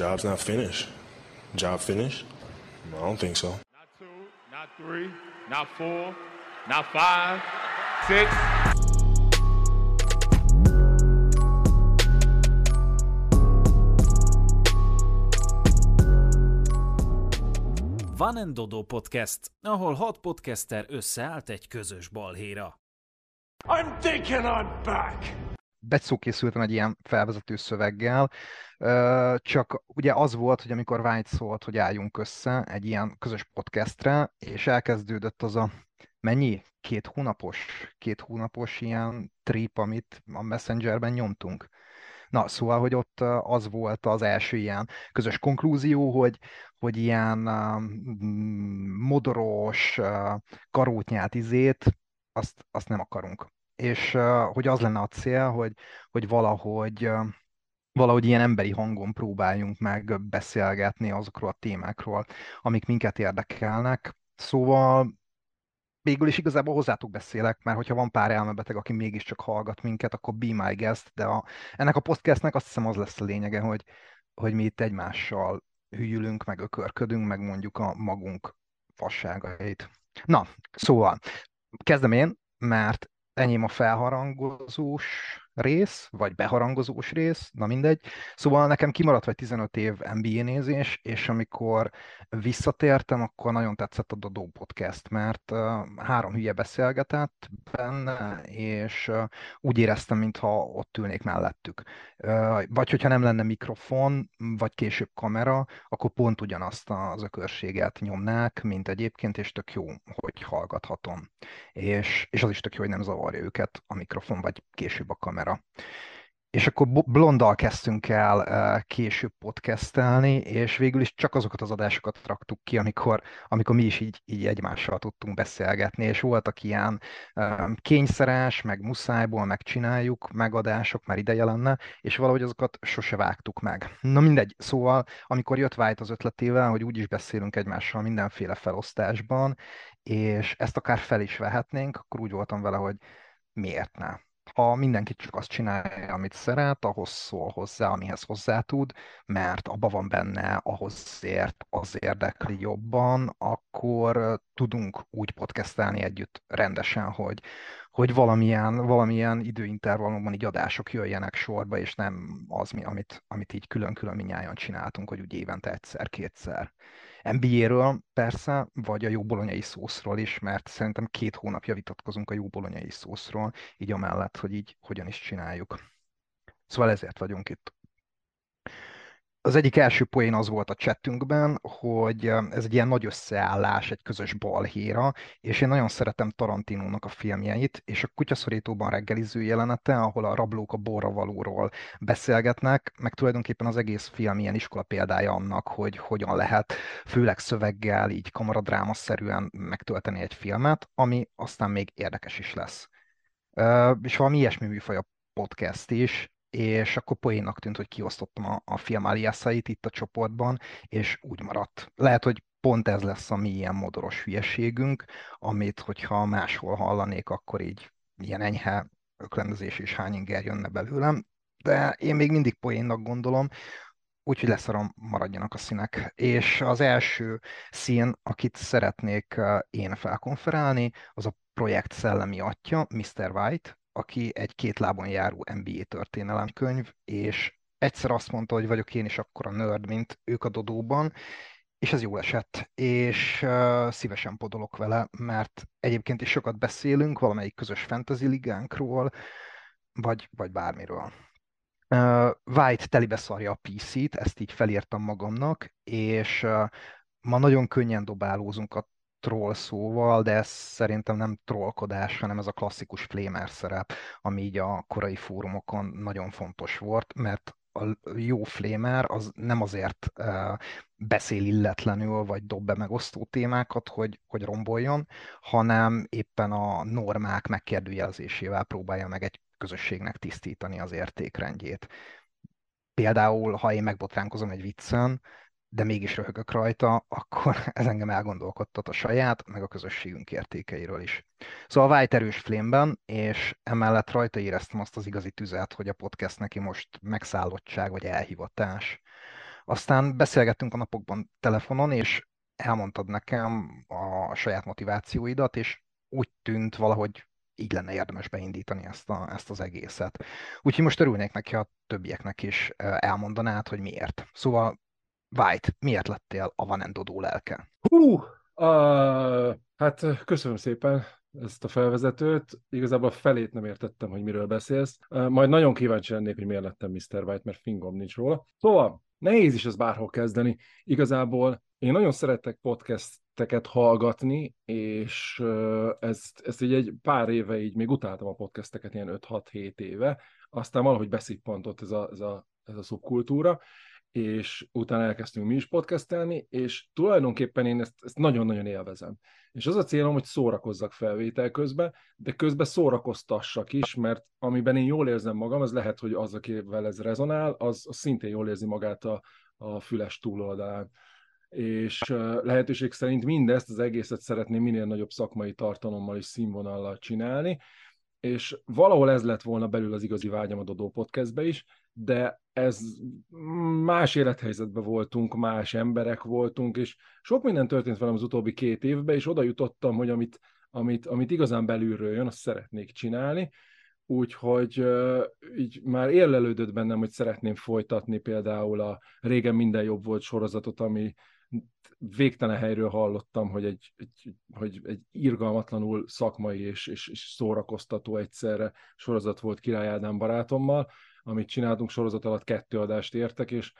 job's not finished. Job finished? I don't think so. Not two, not three, not four, not five, six. Van and Dodo Podcast, ahol hat podcaster összeállt egy közös balhéra. I'm thinking I'm back. Betszó készültem egy ilyen felvezető szöveggel, csak ugye az volt, hogy amikor White szólt, hogy álljunk össze egy ilyen közös podcastre, és elkezdődött az a mennyi? Két hónapos, két hónapos ilyen trip, amit a Messengerben nyomtunk. Na, szóval, hogy ott az volt az első ilyen közös konklúzió, hogy, hogy ilyen modoros, karótnyát izét, azt, azt nem akarunk. És hogy az lenne a cél, hogy, hogy valahogy valahogy ilyen emberi hangon próbáljunk meg beszélgetni azokról a témákról, amik minket érdekelnek. Szóval végül is igazából hozzátok beszélek, mert hogyha van pár elmebeteg, aki mégiscsak hallgat minket, akkor be my guest, de a, ennek a podcastnek azt hiszem az lesz a lényege, hogy, hogy mi itt egymással hülyülünk, meg ökörködünk, meg mondjuk a magunk fasságait. Na, szóval kezdem én, mert enyém a felharangozós rész, vagy beharangozós rész, na mindegy. Szóval nekem kimaradt vagy 15 év NBA nézés, és amikor visszatértem, akkor nagyon tetszett a Dodó Podcast, mert három hülye beszélgetett benne, és úgy éreztem, mintha ott ülnék mellettük. Vagy hogyha nem lenne mikrofon, vagy később kamera, akkor pont ugyanazt az ökörséget nyomnák, mint egyébként, és tök jó, hogy hallgathatom. És, és az is tök jó, hogy nem zavarja őket a mikrofon, vagy később a kamera számára. És akkor Blondal kezdtünk el később podcastelni, és végül is csak azokat az adásokat raktuk ki, amikor, amikor mi is így, így egymással tudtunk beszélgetni, és voltak ilyen kényszeres, meg muszájból megcsináljuk megadások, már ideje lenne, és valahogy azokat sose vágtuk meg. Na mindegy, szóval amikor jött White az ötletével, hogy úgy is beszélünk egymással mindenféle felosztásban, és ezt akár fel is vehetnénk, akkor úgy voltam vele, hogy miért ne? Ha mindenki csak azt csinálja, amit szeret, ahhoz szól hozzá, amihez hozzá tud, mert abba van benne, ahhoz ért, az érdekli jobban, akkor tudunk úgy podcastelni együtt rendesen, hogy, hogy valamilyen, valamilyen időintervallumban így adások jöjjenek sorba, és nem az, amit, amit így külön-külön minnyáján csináltunk, hogy úgy évente egyszer-kétszer. NBA-ről persze, vagy a jó bolonyai szószról is, mert szerintem két hónapja vitatkozunk a jó bolonyai szószról, így amellett, hogy így hogyan is csináljuk. Szóval ezért vagyunk itt az egyik első poén az volt a chatünkben, hogy ez egy ilyen nagy összeállás, egy közös balhéra, és én nagyon szeretem Tarantinónak a filmjeit, és a kutyaszorítóban reggeliző jelenete, ahol a rablók a borravalóról beszélgetnek, meg tulajdonképpen az egész film ilyen iskola példája annak, hogy hogyan lehet főleg szöveggel, így kamaradrámaszerűen megtölteni egy filmet, ami aztán még érdekes is lesz. És valami ilyesmi műfaj a podcast is, és akkor poénnak tűnt, hogy kiosztottam a, a film aliasait itt a csoportban, és úgy maradt. Lehet, hogy pont ez lesz a mi ilyen modoros hülyeségünk, amit, hogyha máshol hallanék, akkor így ilyen enyhe öklendezés és hányinger jönne belőlem, de én még mindig poénnak gondolom, úgyhogy leszarom, maradjanak a színek. És az első szín, akit szeretnék én felkonferálni, az a projekt szellemi atya, Mr. White, aki egy két lábon járó NBA történelemkönyv, és egyszer azt mondta, hogy vagyok én is akkor a nerd, mint ők a Dodóban, és ez jó esett, és uh, szívesen podolok vele, mert egyébként is sokat beszélünk valamelyik közös fantasy ligánkról, vagy, vagy bármiről. Uh, White telibeszarja a PC-t, ezt így felírtam magamnak, és uh, ma nagyon könnyen dobálózunk a troll szóval, de ez szerintem nem trollkodás, hanem ez a klasszikus flamer szerep, ami így a korai fórumokon nagyon fontos volt, mert a jó flamer az nem azért beszél illetlenül, vagy dob be megosztó témákat, hogy, hogy romboljon, hanem éppen a normák megkérdőjelezésével próbálja meg egy közösségnek tisztítani az értékrendjét. Például, ha én megbotránkozom egy viccen, de mégis röhögök rajta, akkor ez engem elgondolkodtat a saját, meg a közösségünk értékeiről is. Szóval White erős flémben, és emellett rajta éreztem azt az igazi tüzet, hogy a podcast neki most megszállottság vagy elhivatás. Aztán beszélgettünk a napokban telefonon, és elmondtad nekem a saját motivációidat, és úgy tűnt valahogy így lenne érdemes beindítani ezt, a, ezt az egészet. Úgyhogy most örülnék neki, ha többieknek is elmondanád, hogy miért. Szóval, White, miért lettél a Van Endodó lelke? Hú, uh, hát köszönöm szépen ezt a felvezetőt. Igazából a felét nem értettem, hogy miről beszélsz. Uh, majd nagyon kíváncsi lennék, hogy miért lettem Mr. White, mert fingom nincs róla. Szóval, nehéz is ez bárhol kezdeni. Igazából én nagyon szeretek podcasteket hallgatni, és ezt, ezt így egy pár éve így még utáltam a podcasteket, ilyen 5-6-7 éve, aztán valahogy beszippantott ez a, ez a, ez a szubkultúra, és utána elkezdtünk mi is podcastelni, és tulajdonképpen én ezt, ezt nagyon-nagyon élvezem. És az a célom, hogy szórakozzak felvétel közben, de közben szórakoztassak is, mert amiben én jól érzem magam, az lehet, hogy az, akivel ez rezonál, az, az szintén jól érzi magát a, a füles túloldalán és lehetőség szerint mindezt, az egészet szeretném minél nagyobb szakmai tartalommal és színvonallal csinálni, és valahol ez lett volna belül az igazi vágyam a Dodó podcastbe is, de ez más élethelyzetben voltunk, más emberek voltunk, és sok minden történt velem az utóbbi két évben, és oda jutottam, hogy amit, amit, amit igazán belülről jön, azt szeretnék csinálni, úgyhogy így már érlelődött bennem, hogy szeretném folytatni például a régen minden jobb volt sorozatot, ami végtelen helyről hallottam, hogy egy, egy, hogy egy irgalmatlanul szakmai és, és, és szórakoztató egyszerre sorozat volt Király Ádám barátommal, amit csináltunk sorozat alatt kettő adást értek, és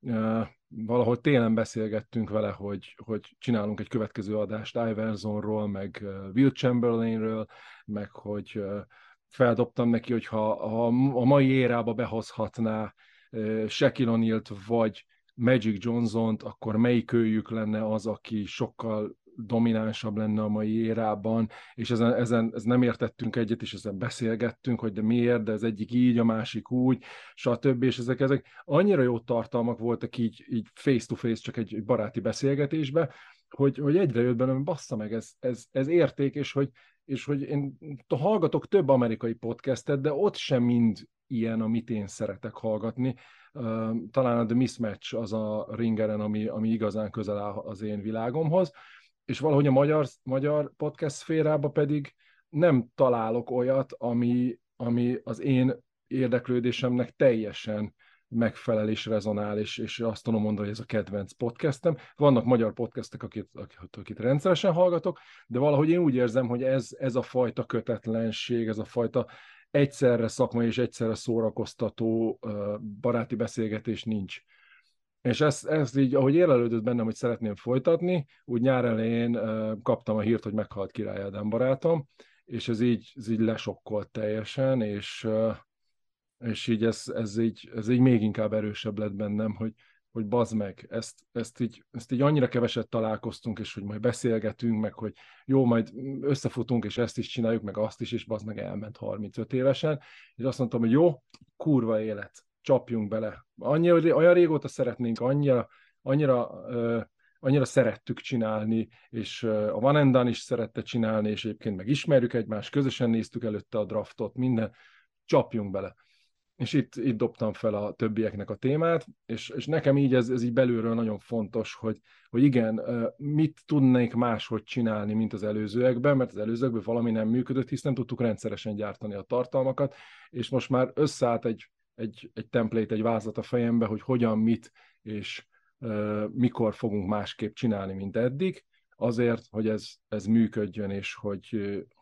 uh, valahogy télen beszélgettünk vele, hogy, hogy csinálunk egy következő adást Iversonról, meg Will Chamberlainről, meg hogy uh, feldobtam neki, hogy ha, ha a mai érába behozhatná uh, Shaquille O'Neal-t, vagy Magic Johnson-t, akkor melyik őjük lenne az, aki sokkal dominánsabb lenne a mai érában, és ezen, ezen ez nem értettünk egyet, és ezen beszélgettünk, hogy de miért, de ez egyik így, a másik úgy, stb. És ezek, ezek annyira jó tartalmak voltak így, így face-to-face, csak egy, egy baráti beszélgetésbe, hogy, hogy egyre jött bennem, bassza meg, ez, ez, ez érték, és hogy, és hogy én hallgatok több amerikai podcastet, de ott sem mind ilyen, amit én szeretek hallgatni, talán a The Mismatch az a ringeren, ami, ami igazán közel áll az én világomhoz, és valahogy a magyar, magyar podcast szférába pedig nem találok olyat, ami, ami az én érdeklődésemnek teljesen megfelel és rezonál, és, és azt tudom mondani, hogy ez a kedvenc podcastem. Vannak magyar podcastek, akit, akit, akit rendszeresen hallgatok, de valahogy én úgy érzem, hogy ez, ez a fajta kötetlenség, ez a fajta egyszerre szakmai és egyszerre szórakoztató baráti beszélgetés nincs. És ezt, ezt így, ahogy élelődött bennem, hogy szeretném folytatni, úgy nyár elején kaptam a hírt, hogy meghalt Király Ádám barátom, és ez így, ez így lesokkolt teljesen, és, és így ez, ez, így, ez így még inkább erősebb lett bennem, hogy, hogy bazd meg, ezt, ezt, így, ezt így annyira keveset találkoztunk, és hogy majd beszélgetünk, meg hogy jó, majd összefutunk, és ezt is csináljuk, meg azt is, és bazd meg elment 35 évesen, és azt mondtam, hogy jó, kurva élet, csapjunk bele. Annyira, olyan régóta szeretnénk, annyira, annyira, uh, annyira szerettük csinálni, és a Van is szerette csinálni, és egyébként meg ismerjük egymást, közösen néztük előtte a draftot, minden, csapjunk bele és itt, itt dobtam fel a többieknek a témát, és, és nekem így ez, ez így belülről nagyon fontos, hogy, hogy igen, mit tudnék máshogy csinálni, mint az előzőekben, mert az előzőekben valami nem működött, hiszen nem tudtuk rendszeresen gyártani a tartalmakat, és most már összeállt egy, egy, egy template, egy vázlat a fejembe, hogy hogyan, mit, és uh, mikor fogunk másképp csinálni, mint eddig, azért, hogy ez, ez működjön, és hogy,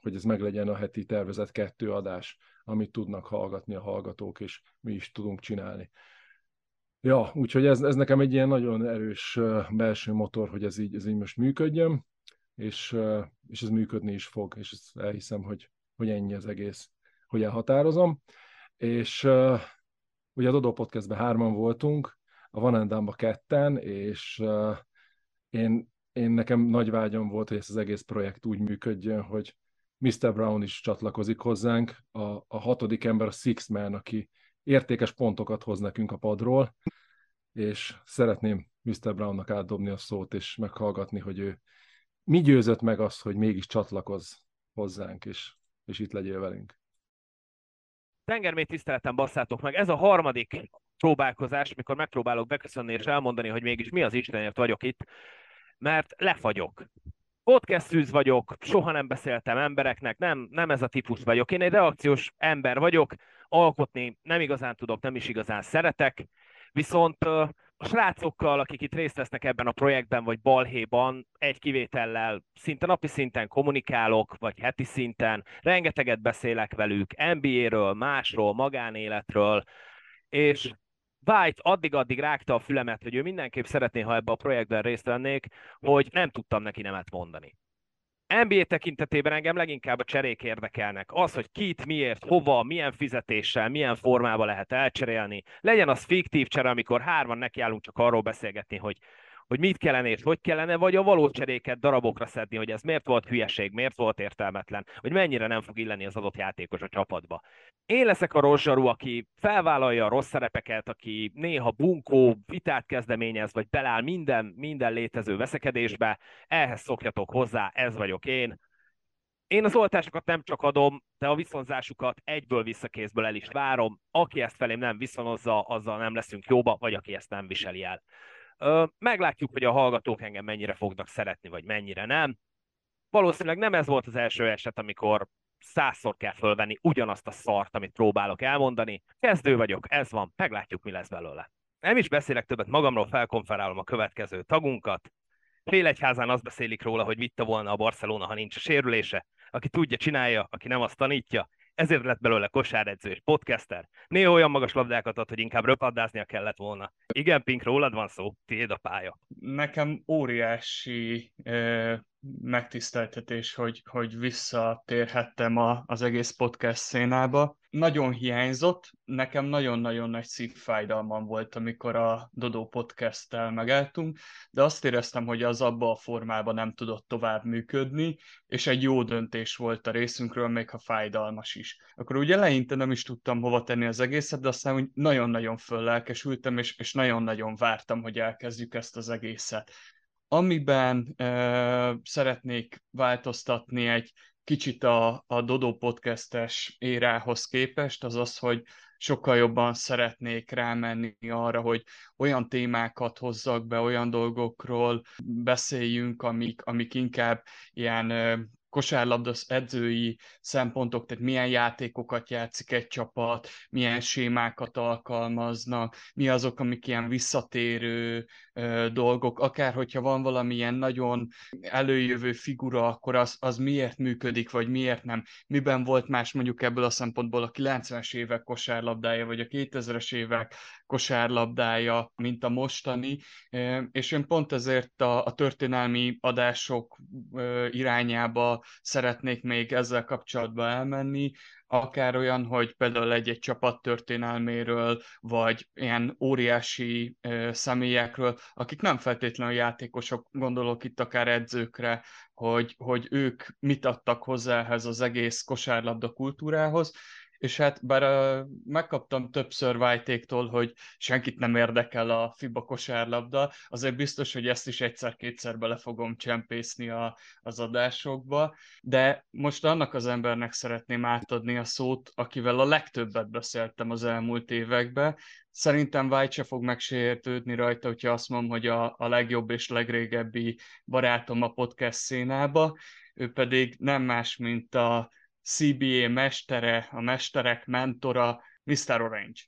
hogy ez meglegyen a heti tervezett kettő adás amit tudnak hallgatni a hallgatók, és mi is tudunk csinálni. Ja, úgyhogy ez, ez nekem egy ilyen nagyon erős belső motor, hogy ez így, ez így most működjön, és, és ez működni is fog, és ezt elhiszem, hogy, hogy ennyi az egész, hogy elhatározom. És uh, ugye a Dodo Podcastben hárman voltunk, a Van ketten, és én, én nekem nagy vágyam volt, hogy ez az egész projekt úgy működjön, hogy Mr. Brown is csatlakozik hozzánk, a, a hatodik ember, a Six Man, aki értékes pontokat hoz nekünk a padról, és szeretném Mr. Brownnak átdobni a szót, és meghallgatni, hogy ő mi győzött meg azt, hogy mégis csatlakoz hozzánk, és, és itt legyél velünk. Tengermély tiszteletem, basszátok meg. Ez a harmadik próbálkozás, mikor megpróbálok beköszönni és elmondani, hogy mégis mi az Istenért vagyok itt, mert lefagyok. Podcast vagyok, soha nem beszéltem embereknek, nem, nem ez a típus vagyok. Én egy reakciós ember vagyok, alkotni nem igazán tudok, nem is igazán szeretek, viszont a srácokkal, akik itt részt vesznek ebben a projektben, vagy balhéban, egy kivétellel szinte napi szinten kommunikálok, vagy heti szinten, rengeteget beszélek velük NBA-ről, másról, magánéletről, és White addig-addig rágta a fülemet, hogy ő mindenképp szeretné, ha ebbe a projektben részt vennék, hogy nem tudtam neki nemet mondani. NBA tekintetében engem leginkább a cserék érdekelnek. Az, hogy kit, miért, hova, milyen fizetéssel, milyen formába lehet elcserélni. Legyen az fiktív csere, amikor hárman nekiállunk csak arról beszélgetni, hogy hogy mit kellene és hogy kellene, vagy a valós cseréket darabokra szedni, hogy ez miért volt hülyeség, miért volt értelmetlen, hogy mennyire nem fog illeni az adott játékos a csapatba. Én leszek a rozsarú, aki felvállalja a rossz szerepeket, aki néha bunkó, vitát kezdeményez, vagy beláll minden, minden létező veszekedésbe, ehhez szokjatok hozzá, ez vagyok én. Én az oltásokat nem csak adom, de a viszonzásukat egyből visszakézből el is várom. Aki ezt felém nem viszonozza, azzal nem leszünk jóba, vagy aki ezt nem viseli el. Meglátjuk, hogy a hallgatók engem mennyire fognak szeretni, vagy mennyire nem. Valószínűleg nem ez volt az első eset, amikor százszor kell fölvenni ugyanazt a szart, amit próbálok elmondani. Kezdő vagyok, ez van, meglátjuk, mi lesz belőle. Nem is beszélek többet magamról, felkonferálom a következő tagunkat. Félegyházán azt beszélik róla, hogy vitte volna a Barcelona, ha nincs a sérülése. Aki tudja, csinálja, aki nem, azt tanítja ezért lett belőle kosáredző és podcaster. Néha olyan magas labdákat ad, hogy inkább röpaddáznia kellett volna. Igen, Pink, rólad van szó, tiéd a pálya. Nekem óriási megtiszteltetés, hogy, hogy visszatérhettem a, az egész podcast szénába. Nagyon hiányzott, nekem nagyon-nagyon nagy szívfájdalmam volt, amikor a Dodó podcast-tel megálltunk, de azt éreztem, hogy az abba a formában nem tudott tovább működni, és egy jó döntés volt a részünkről, még ha fájdalmas is. Akkor ugye eleinte nem is tudtam hova tenni az egészet, de aztán úgy nagyon-nagyon föllelkesültem, és, és nagyon-nagyon vártam, hogy elkezdjük ezt az egészet. Amiben uh, szeretnék változtatni egy kicsit a, a Dodo podcastes érához képest, az az, hogy sokkal jobban szeretnék rámenni arra, hogy olyan témákat hozzak be, olyan dolgokról beszéljünk, amik, amik inkább ilyen kosárlabda edzői szempontok, tehát milyen játékokat játszik egy csapat, milyen sémákat alkalmaznak, mi azok, amik ilyen visszatérő ö, dolgok, akár hogyha van valamilyen nagyon előjövő figura, akkor az, az miért működik, vagy miért nem, miben volt más mondjuk ebből a szempontból a 90-es évek kosárlabdája, vagy a 2000-es évek kosárlabdája, mint a mostani, és én pont ezért a, a történelmi adások irányába szeretnék még ezzel kapcsolatban elmenni, akár olyan, hogy például egy-egy csapat történelméről, vagy ilyen óriási ö, személyekről, akik nem feltétlenül játékosok, gondolok itt akár edzőkre, hogy, hogy ők mit adtak hozzá ehhez az egész kosárlabda kultúrához, és hát bár uh, megkaptam többször Vájtéktól, hogy senkit nem érdekel a FIBA kosárlabda, azért biztos, hogy ezt is egyszer-kétszer bele fogom csempészni a, az adásokba, de most annak az embernek szeretném átadni a szót, akivel a legtöbbet beszéltem az elmúlt években, Szerintem White se fog megsértődni rajta, hogyha azt mondom, hogy a, a legjobb és legrégebbi barátom a podcast szénába, ő pedig nem más, mint a CBA mestere, a mesterek mentora, Mr. Orange.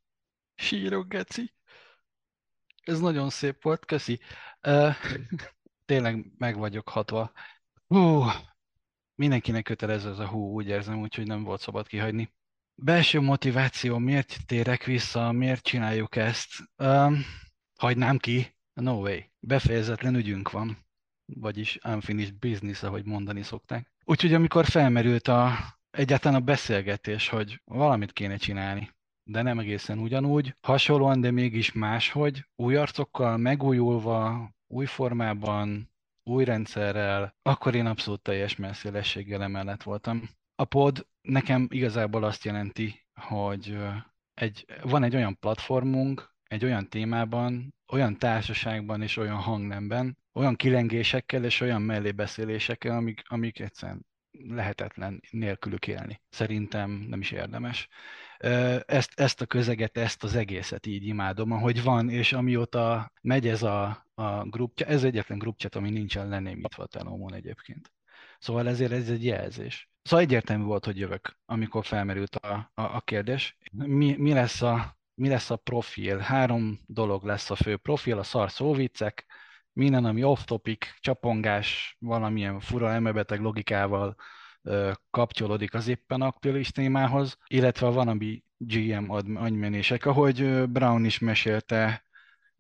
Sírok, Geci. Ez nagyon szép volt, köszi. Uh, tényleg meg vagyok hatva. Hú, mindenkinek kötelező ez a hú, úgy érzem, úgyhogy nem volt szabad kihagyni. Belső motiváció, miért térek vissza, miért csináljuk ezt? Um, hagynám ki? No way. Befejezetlen ügyünk van. Vagyis unfinished business, ahogy mondani szokták. Úgyhogy amikor felmerült a egyáltalán a beszélgetés, hogy valamit kéne csinálni, de nem egészen ugyanúgy, hasonlóan, de mégis máshogy, új arcokkal, megújulva, új formában, új rendszerrel, akkor én abszolút teljes messzélességgel emellett voltam. A pod nekem igazából azt jelenti, hogy egy, van egy olyan platformunk, egy olyan témában, olyan társaságban és olyan hangnemben, olyan kilengésekkel és olyan mellébeszélésekkel, amik, amik egyszerűen lehetetlen nélkülük élni. Szerintem nem is érdemes. Ezt, ezt a közeget, ezt az egészet így imádom, ahogy van, és amióta megy ez a, a grupja, ez egyetlen grupchat, ami nincsen lenémítva a Tenomon egyébként. Szóval ezért ez egy jelzés. Szóval egyértelmű volt, hogy jövök, amikor felmerült a, a, a kérdés. Mi, mi, lesz a, mi lesz a profil? Három dolog lesz a fő profil, a szar szóviccek, minden, ami off-topic, csapongás, valamilyen fura elmebeteg logikával kapcsolódik az éppen aktuális témához, illetve a valami GM agymenések, ahogy Brown is mesélte,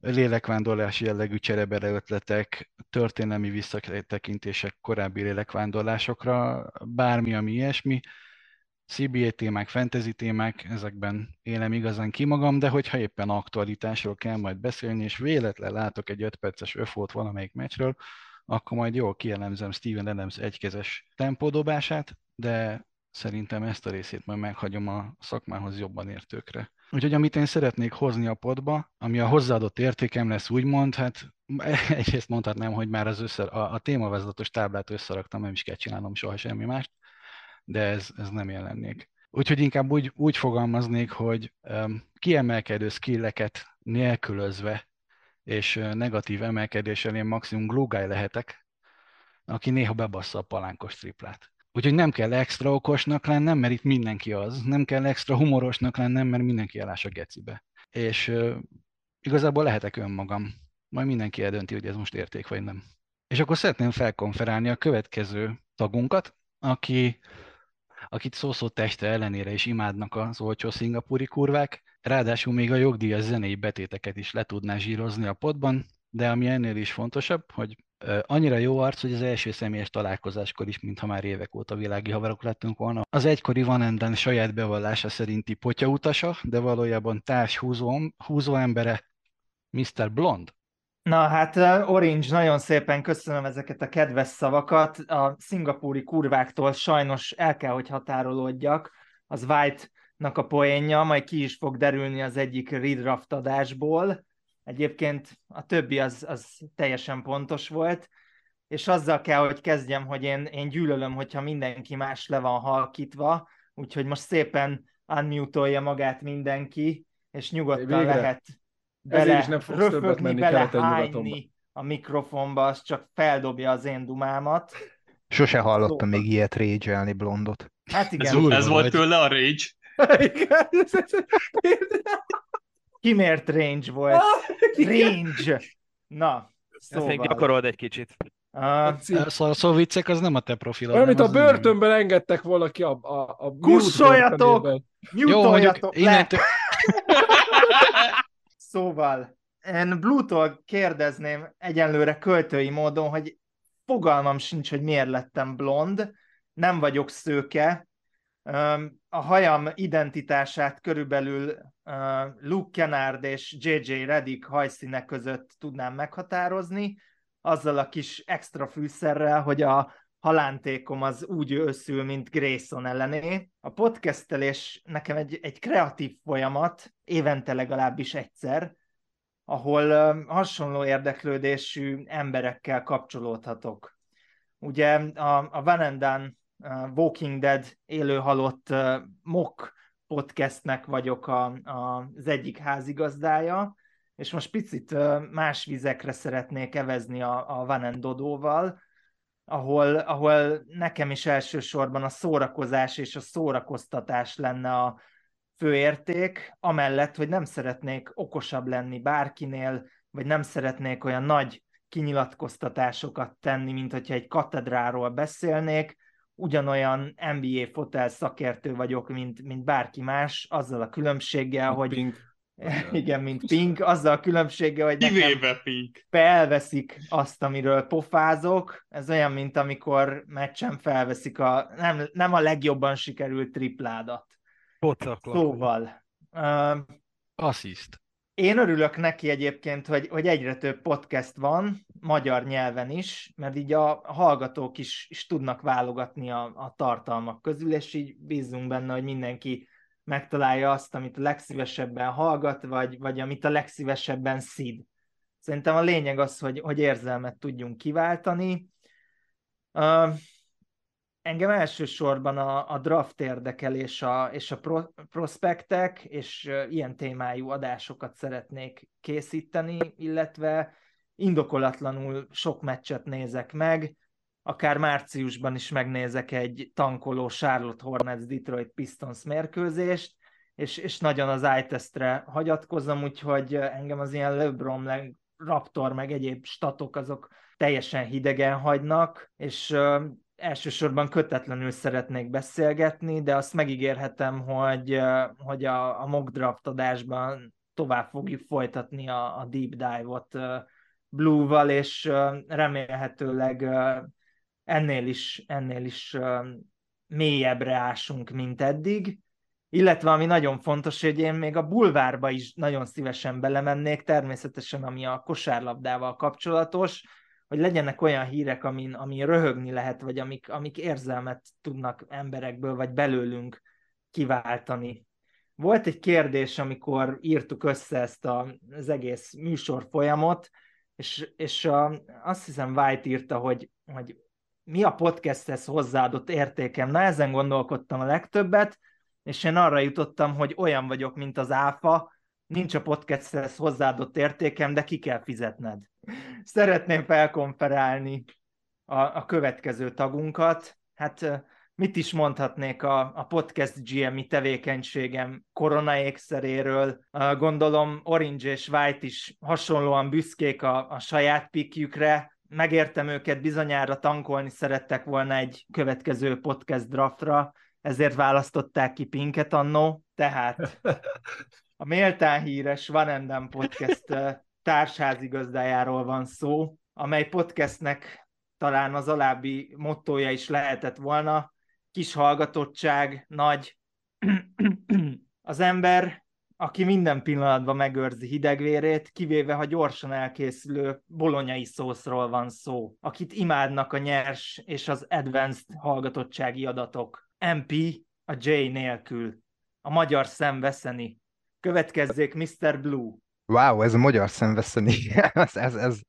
lélekvándorlási jellegű cserebere ötletek, történelmi visszatekintések korábbi lélekvándorlásokra, bármi, ami ilyesmi, CBA témák, fantasy témák, ezekben élem igazán ki magam, de hogyha éppen aktualitásról kell majd beszélni, és véletlen látok egy 5 perces öfót valamelyik meccsről, akkor majd jól kielemzem Steven Adams egykezes tempódobását, de szerintem ezt a részét majd meghagyom a szakmához jobban értőkre. Úgyhogy amit én szeretnék hozni a podba, ami a hozzáadott értékem lesz úgymond, hát egyrészt mondhatnám, hogy már az össze, a, a témavezetos táblát összeraktam, nem is kell csinálnom soha semmi mást, de ez, ez nem jelennék. Úgyhogy inkább úgy, úgy fogalmaznék, hogy um, kiemelkedő skilleket nélkülözve és negatív emelkedéssel én maximum glúgáj lehetek, aki néha bebassza a palánkos triplát. Úgyhogy nem kell extra okosnak lennem, mert itt mindenki az. Nem kell extra humorosnak lennem, mert mindenki elás a gecibe. És uh, igazából lehetek önmagam. Majd mindenki eldönti, hogy ez most érték vagy nem. És akkor szeretném felkonferálni a következő tagunkat, aki, akit szószó teste ellenére is imádnak az olcsó szingapúri kurvák, ráadásul még a jogdíjas zenei betéteket is le tudná zsírozni a potban, de ami ennél is fontosabb, hogy annyira jó arc, hogy az első személyes találkozáskor is, mintha már évek óta világi haverok lettünk volna. Az egykori Van Enden saját bevallása szerinti potyautasa, de valójában társ húzó, húzó embere, Mr. Blond. Na hát Orange, nagyon szépen köszönöm ezeket a kedves szavakat. A szingapúri kurváktól sajnos el kell, hogy határolódjak. Az White-nak a poénja, majd ki is fog derülni az egyik redraft adásból Egyébként a többi az, az teljesen pontos volt, és azzal kell, hogy kezdjem, hogy én, én gyűlölöm, hogyha mindenki más le van halkítva, úgyhogy most szépen unmute magát mindenki, és nyugodtan Végre. lehet bele is nem röfögni, bele hányni a mikrofonba, az csak feldobja az én dumámat. Sose hallottam szóval. még ilyet rage blondot. Hát igen. Ez, ez volt tőle a rage? Kimért range volt. Ah, range. Na, szóval. Ezt még gyakorold egy kicsit. Uh, szóval, szóval viccek az nem a te profilod. Olyan, mint a börtönben nem. engedtek volna a, a, a Kussoljatok! Jó, mondjuk innentől... szóval, én Blue-tól kérdezném egyenlőre költői módon, hogy fogalmam sincs, hogy miért lettem blond, nem vagyok szőke, a hajam identitását körülbelül Luke Kennard és J.J. Redick hajszínek között tudnám meghatározni, azzal a kis extra fűszerrel, hogy a halántékom az úgy őszül, mint Grayson ellené. A podcastelés nekem egy, egy kreatív folyamat, évente legalábbis egyszer, ahol hasonló érdeklődésű emberekkel kapcsolódhatok. Ugye a, a Van and Walking Dead élőhalott mock podcastnek vagyok a, a, az egyik házigazdája, és most picit más vizekre szeretnék evezni a, a Van Dodóval, ahol, ahol nekem is elsősorban a szórakozás és a szórakoztatás lenne a főérték, amellett, hogy nem szeretnék okosabb lenni bárkinél, vagy nem szeretnék olyan nagy kinyilatkoztatásokat tenni, mint hogyha egy katedráról beszélnék, ugyanolyan NBA fotel szakértő vagyok, mint, mint bárki más, azzal a különbséggel, mint hogy Pink. Igen, mint Pink, azzal a különbséggel, hogy nekem Pink. felveszik azt, amiről pofázok. Ez olyan, mint amikor meccsen felveszik a nem, nem a legjobban sikerült tripládat. Pocaklak. Szóval. Uh, Assziszt. Én örülök neki egyébként, hogy, hogy egyre több podcast van, magyar nyelven is, mert így a hallgatók is, is tudnak válogatni a, a tartalmak közül, és így bízunk benne, hogy mindenki megtalálja azt, amit a legszívesebben hallgat, vagy, vagy amit a legszívesebben szíd. Szerintem a lényeg az, hogy, hogy érzelmet tudjunk kiváltani. Uh, engem elsősorban a, a draft érdekel és a, és a pro, prospektek, és ilyen témájú adásokat szeretnék készíteni, illetve indokolatlanul sok meccset nézek meg, akár márciusban is megnézek egy tankoló Charlotte Hornets Detroit Pistons mérkőzést, és, és nagyon az iTestre hagyatkozom, úgyhogy engem az ilyen LeBron, Raptor, meg egyéb statok azok teljesen hidegen hagynak, és elsősorban kötetlenül szeretnék beszélgetni, de azt megígérhetem, hogy, hogy a, a mock draft adásban tovább fogjuk folytatni a, a deep dive-ot Blue-val, és uh, remélhetőleg ennél is, ennél is mélyebbre ásunk, mint eddig. Illetve ami nagyon fontos, hogy én még a bulvárba is nagyon szívesen belemennék, természetesen ami a kosárlabdával kapcsolatos, hogy legyenek olyan hírek, amin, amin röhögni lehet, vagy amik, amik érzelmet tudnak emberekből, vagy belőlünk kiváltani. Volt egy kérdés, amikor írtuk össze ezt a, az egész műsor folyamot, és, és a, azt hiszem White írta, hogy, hogy mi a podcasthez hozzáadott értékem. Na, ezen gondolkodtam a legtöbbet, és én arra jutottam, hogy olyan vagyok, mint az áfa, nincs a podcasthez hozzáadott értékem, de ki kell fizetned. Szeretném felkonferálni a, a következő tagunkat. Hát mit is mondhatnék a, a podcast GM-i tevékenységem korona ékszeréről. Gondolom Orange és White is hasonlóan büszkék a, a saját pikjükre. Megértem őket, bizonyára tankolni szerettek volna egy következő podcast draftra, ezért választották ki Pinket annó. Tehát a méltán híres Van Enden Podcast társházigazdájáról van szó, amely podcastnek talán az alábbi mottoja is lehetett volna, kis hallgatottság, nagy az ember, aki minden pillanatban megőrzi hidegvérét, kivéve ha gyorsan elkészülő bolonyai szószról van szó, akit imádnak a nyers és az advanced hallgatottsági adatok. MP a J nélkül. A magyar szem veszeni. Következzék Mr. Blue. Wow, ez a magyar szemveszeni, ez, ez, ez,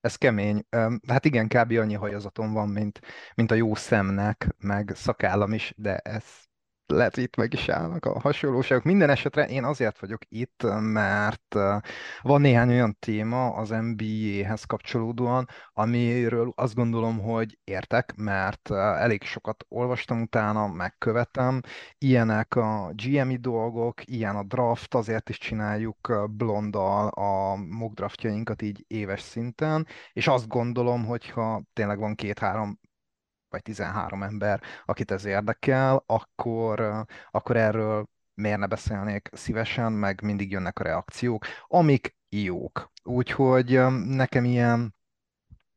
ez kemény. Hát igen, kb. annyi hajazatom van, mint, mint a jó szemnek, meg szakállam is, de ez lehet, hogy itt meg is állnak a hasonlóságok. Minden esetre én azért vagyok itt, mert van néhány olyan téma az NBA-hez kapcsolódóan, amiről azt gondolom, hogy értek, mert elég sokat olvastam utána, megkövetem. Ilyenek a GMI dolgok, ilyen a draft, azért is csináljuk blondal a mock draftjainkat így éves szinten, és azt gondolom, hogyha tényleg van két-három vagy 13 ember, akit ez érdekel, akkor, akkor erről miért ne beszélnék szívesen, meg mindig jönnek a reakciók, amik jók. Úgyhogy nekem ilyen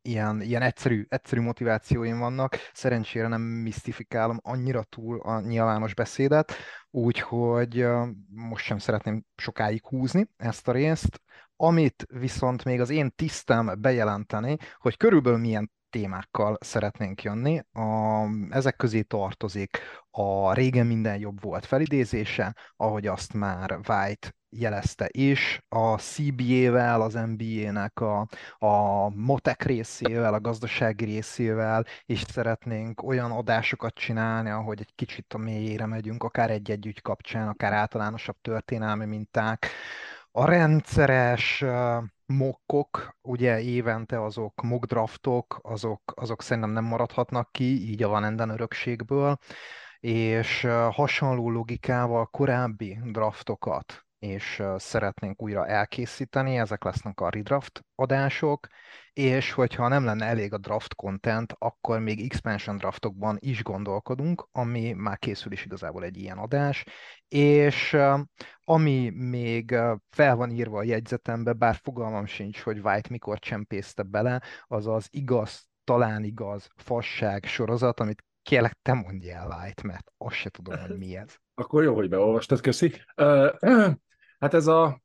ilyen, ilyen egyszerű, egyszerű motivációim vannak. Szerencsére nem misztifikálom annyira túl a nyilvános beszédet, úgyhogy most sem szeretném sokáig húzni ezt a részt. Amit viszont még az én tisztem bejelenteni, hogy körülbelül milyen témákkal szeretnénk jönni. A, ezek közé tartozik a régen minden jobb volt felidézése, ahogy azt már White jelezte is, a CBA-vel, az NBA-nek a, a motek részével, a gazdasági részével, és szeretnénk olyan adásokat csinálni, ahogy egy kicsit a mélyére megyünk, akár egy-egy ügy kapcsán, akár általánosabb történelmi minták. A rendszeres mokkok, ugye évente azok mock draftok, azok, azok szerintem nem maradhatnak ki, így a Van Enden örökségből, és hasonló logikával korábbi draftokat és szeretnénk újra elkészíteni, ezek lesznek a redraft adások, és hogyha nem lenne elég a draft content, akkor még expansion draftokban is gondolkodunk, ami már készül is igazából egy ilyen adás, és ami még fel van írva a jegyzetembe, bár fogalmam sincs, hogy White mikor csempészte bele, az az igaz, talán igaz fasság sorozat, amit kérlek, te mondj el White, mert azt se tudom, hogy mi ez. Akkor jó, hogy beolvastad, köszi. Hát ez a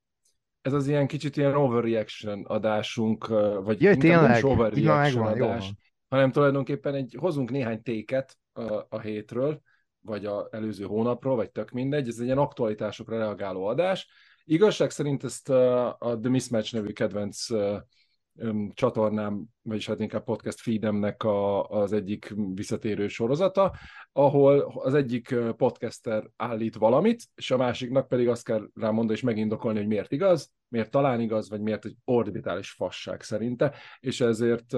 ez az ilyen kicsit ilyen overreaction adásunk, vagy Jaj, inkább nem is tényleg? overreaction jó adás, van. hanem tulajdonképpen egy, hozunk néhány téket a, a hétről, vagy a előző hónapról, vagy tök mindegy, ez egy ilyen aktualitásokra reagáló adás. Igazság szerint ezt a, a The Mismatch nevű kedvenc öm, csatornám, vagyis hát inkább podcast feedemnek a, az egyik visszatérő sorozata, ahol az egyik podcaster állít valamit, és a másiknak pedig azt kell rámondani és megindokolni, hogy miért igaz, miért talán igaz, vagy miért egy orbitális fasság szerinte, és ezért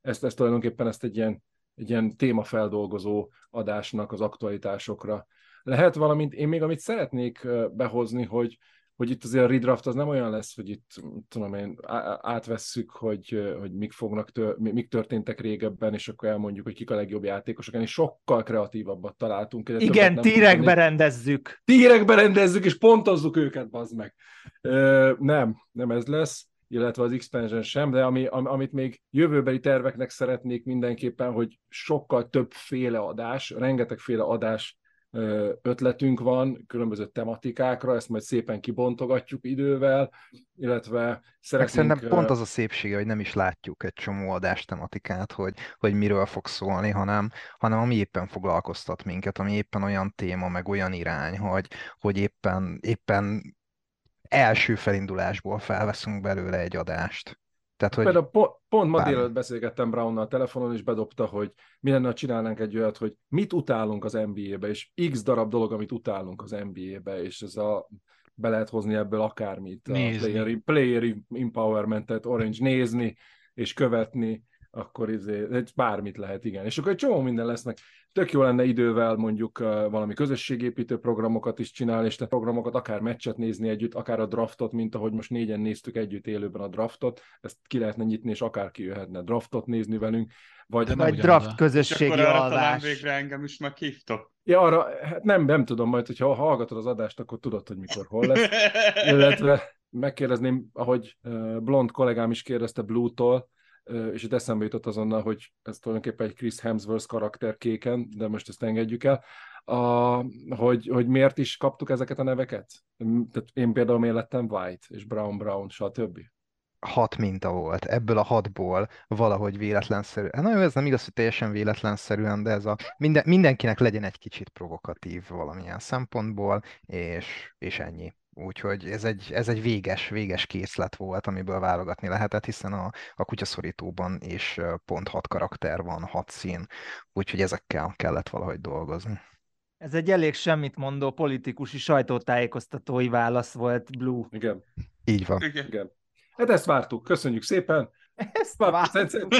ezt, ezt tulajdonképpen ezt egy ilyen, egy ilyen témafeldolgozó adásnak az aktualitásokra lehet, valamint én még amit szeretnék behozni, hogy hogy itt azért a redraft az nem olyan lesz, hogy itt tudom én, átvesszük, hogy, hogy mik, fognak tör, mi- mik történtek régebben, és akkor elmondjuk, hogy kik a legjobb játékosok, ennél sokkal kreatívabbat találtunk. Igen, tírekbe rendezzük. Tírekbe rendezzük, és pontozzuk őket, bazd meg. Ö, nem, nem ez lesz illetve az expansion sem, de ami, am, amit még jövőbeli terveknek szeretnék mindenképpen, hogy sokkal többféle adás, rengetegféle adás ötletünk van, különböző tematikákra, ezt majd szépen kibontogatjuk idővel, illetve szeretnénk... szerintem pont az a szépsége, hogy nem is látjuk egy csomó adás tematikát, hogy, hogy miről fog szólni, hanem, hanem ami éppen foglalkoztat minket, ami éppen olyan téma, meg olyan irány, hogy, hogy éppen, éppen első felindulásból felveszünk belőle egy adást. Tehát, hogy Például po- pont ma délelőtt beszélgettem Brownnal telefonon, és bedobta, hogy mi lenne, ha csinálnánk egy olyat, hogy mit utálunk az NBA-be, és x darab dolog, amit utálunk az NBA-be, és ez a be lehet hozni ebből akármit. A Nézni. player, player empowerment-et, Orange nézni, és követni, akkor izé, egy bármit lehet, igen. És akkor egy csomó minden lesznek. Tök jó lenne idővel mondjuk valami közösségépítő programokat is csinálni, és te programokat, akár meccset nézni együtt, akár a draftot, mint ahogy most négyen néztük együtt élőben a draftot, ezt ki lehetne nyitni, és akárki jöhetne draftot nézni velünk, vagy De nem Vagy draft a- És közösségi akkor arra talán alvás. végre engem is meghívtok. Ja, arra, hát nem, nem tudom, majd, hogyha hallgatod az adást, akkor tudod, hogy mikor, hol lesz. Illetve megkérdezném, ahogy blond kollégám is kérdezte Blue-tól, és itt eszembe jutott azonnal, hogy ez tulajdonképpen egy Chris Hemsworth karakter kéken, de most ezt engedjük el, a, hogy, hogy miért is kaptuk ezeket a neveket? Tehát én például miért lettem White, és Brown Brown, stb. hat minta volt. Ebből a hatból valahogy véletlenszerű. Hát nagyon ez nem igaz, hogy teljesen véletlenszerűen, de ez a minden, mindenkinek legyen egy kicsit provokatív valamilyen szempontból, és, és ennyi. Úgyhogy ez egy, ez egy véges, véges készlet volt, amiből válogatni lehetett, hiszen a, a kutyaszorítóban is pont hat karakter van, hat szín, úgyhogy ezekkel kellett valahogy dolgozni. Ez egy elég semmit mondó politikusi sajtótájékoztatói válasz volt, Blue. Igen, Így van. Igen. igen. Hát ezt vártuk, köszönjük szépen. Ezt Vár- vár... szerint-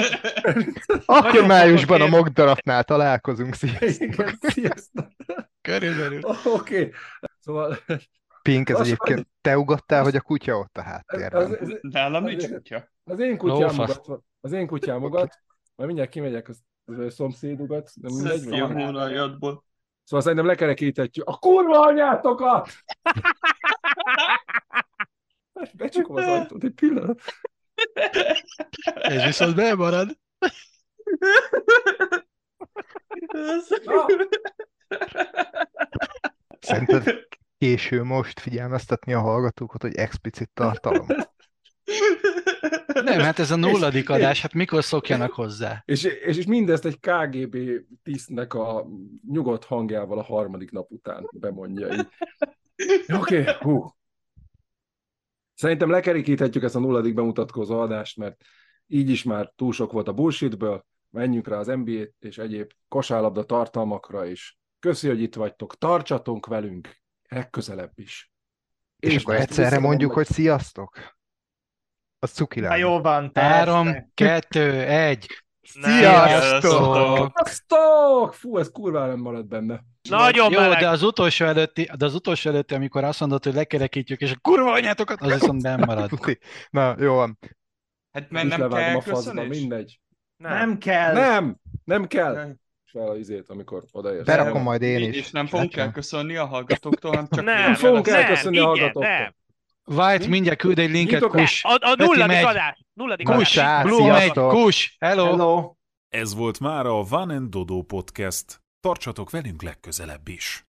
Akkor májusban a draftnál találkozunk. Sziasztok! Igen, sziasztok. Körülbelül. Oké. Okay. Szóval Pink, ez Azt egyébként te ugottál, hogy a kutya ott a az, háttérben? az, Nálam nincs kutya. az én kutyám Lófasz. ugat, az én kutyám ugat, majd mindjárt kimegyek az, az szomszédugat, de mindegy. Szóval szerintem lekerekíthetjük a kurva anyátokat! Becsukom az ajtót egy pillanat. Ez viszont bemarad. Szerinted késő most figyelmeztetni a hallgatókat, hogy explicit tartalom? Nem, hát ez a nulladik adás, hát mikor szokjanak hozzá? és, és, és mindezt egy KGB tisztnek a nyugodt hangjával a harmadik nap után bemondja. Oké, okay, hú. Szerintem lekerikíthetjük ezt a nulladik bemutatkozó adást, mert így is már túl sok volt a bullshitből, menjünk rá az NBA és egyéb kosárlabda tartalmakra is. Köszi, hogy itt vagytok, tartsatok velünk legközelebb is. És És akkor egyszerre mondjuk, meg- hogy sziasztok? Az cuki lenne. jó van, persze. Három, kettő, egy. Sziasztok! Sziasztok! Fú, ez kurva nem maradt benne. Nagyon Jó, meleg. de az utolsó előtti, de az utolsó előtti, amikor azt mondod, hogy lekerekítjük, és a kurva anyátokat, az viszont nem marad. Na, jó van. Hát mert nem kell a faszba, mindegy. Nem kell. Nem, nem kell. Nem. Fel a izét, amikor odaérsz. Berakom majd én is. És nem fogunk elköszönni a hallgatóktól, hanem csak Nem, Nem fogunk elköszönni a hallgatóktól. nem. White mindjárt küld egy linket, Nyitok- kus. A, a nulladik megy. adás. Nulladik Kus. adás. Blue megy, kus, hello. Hello. Ez volt már a Van and Dodo Podcast. Tartsatok velünk legközelebb is!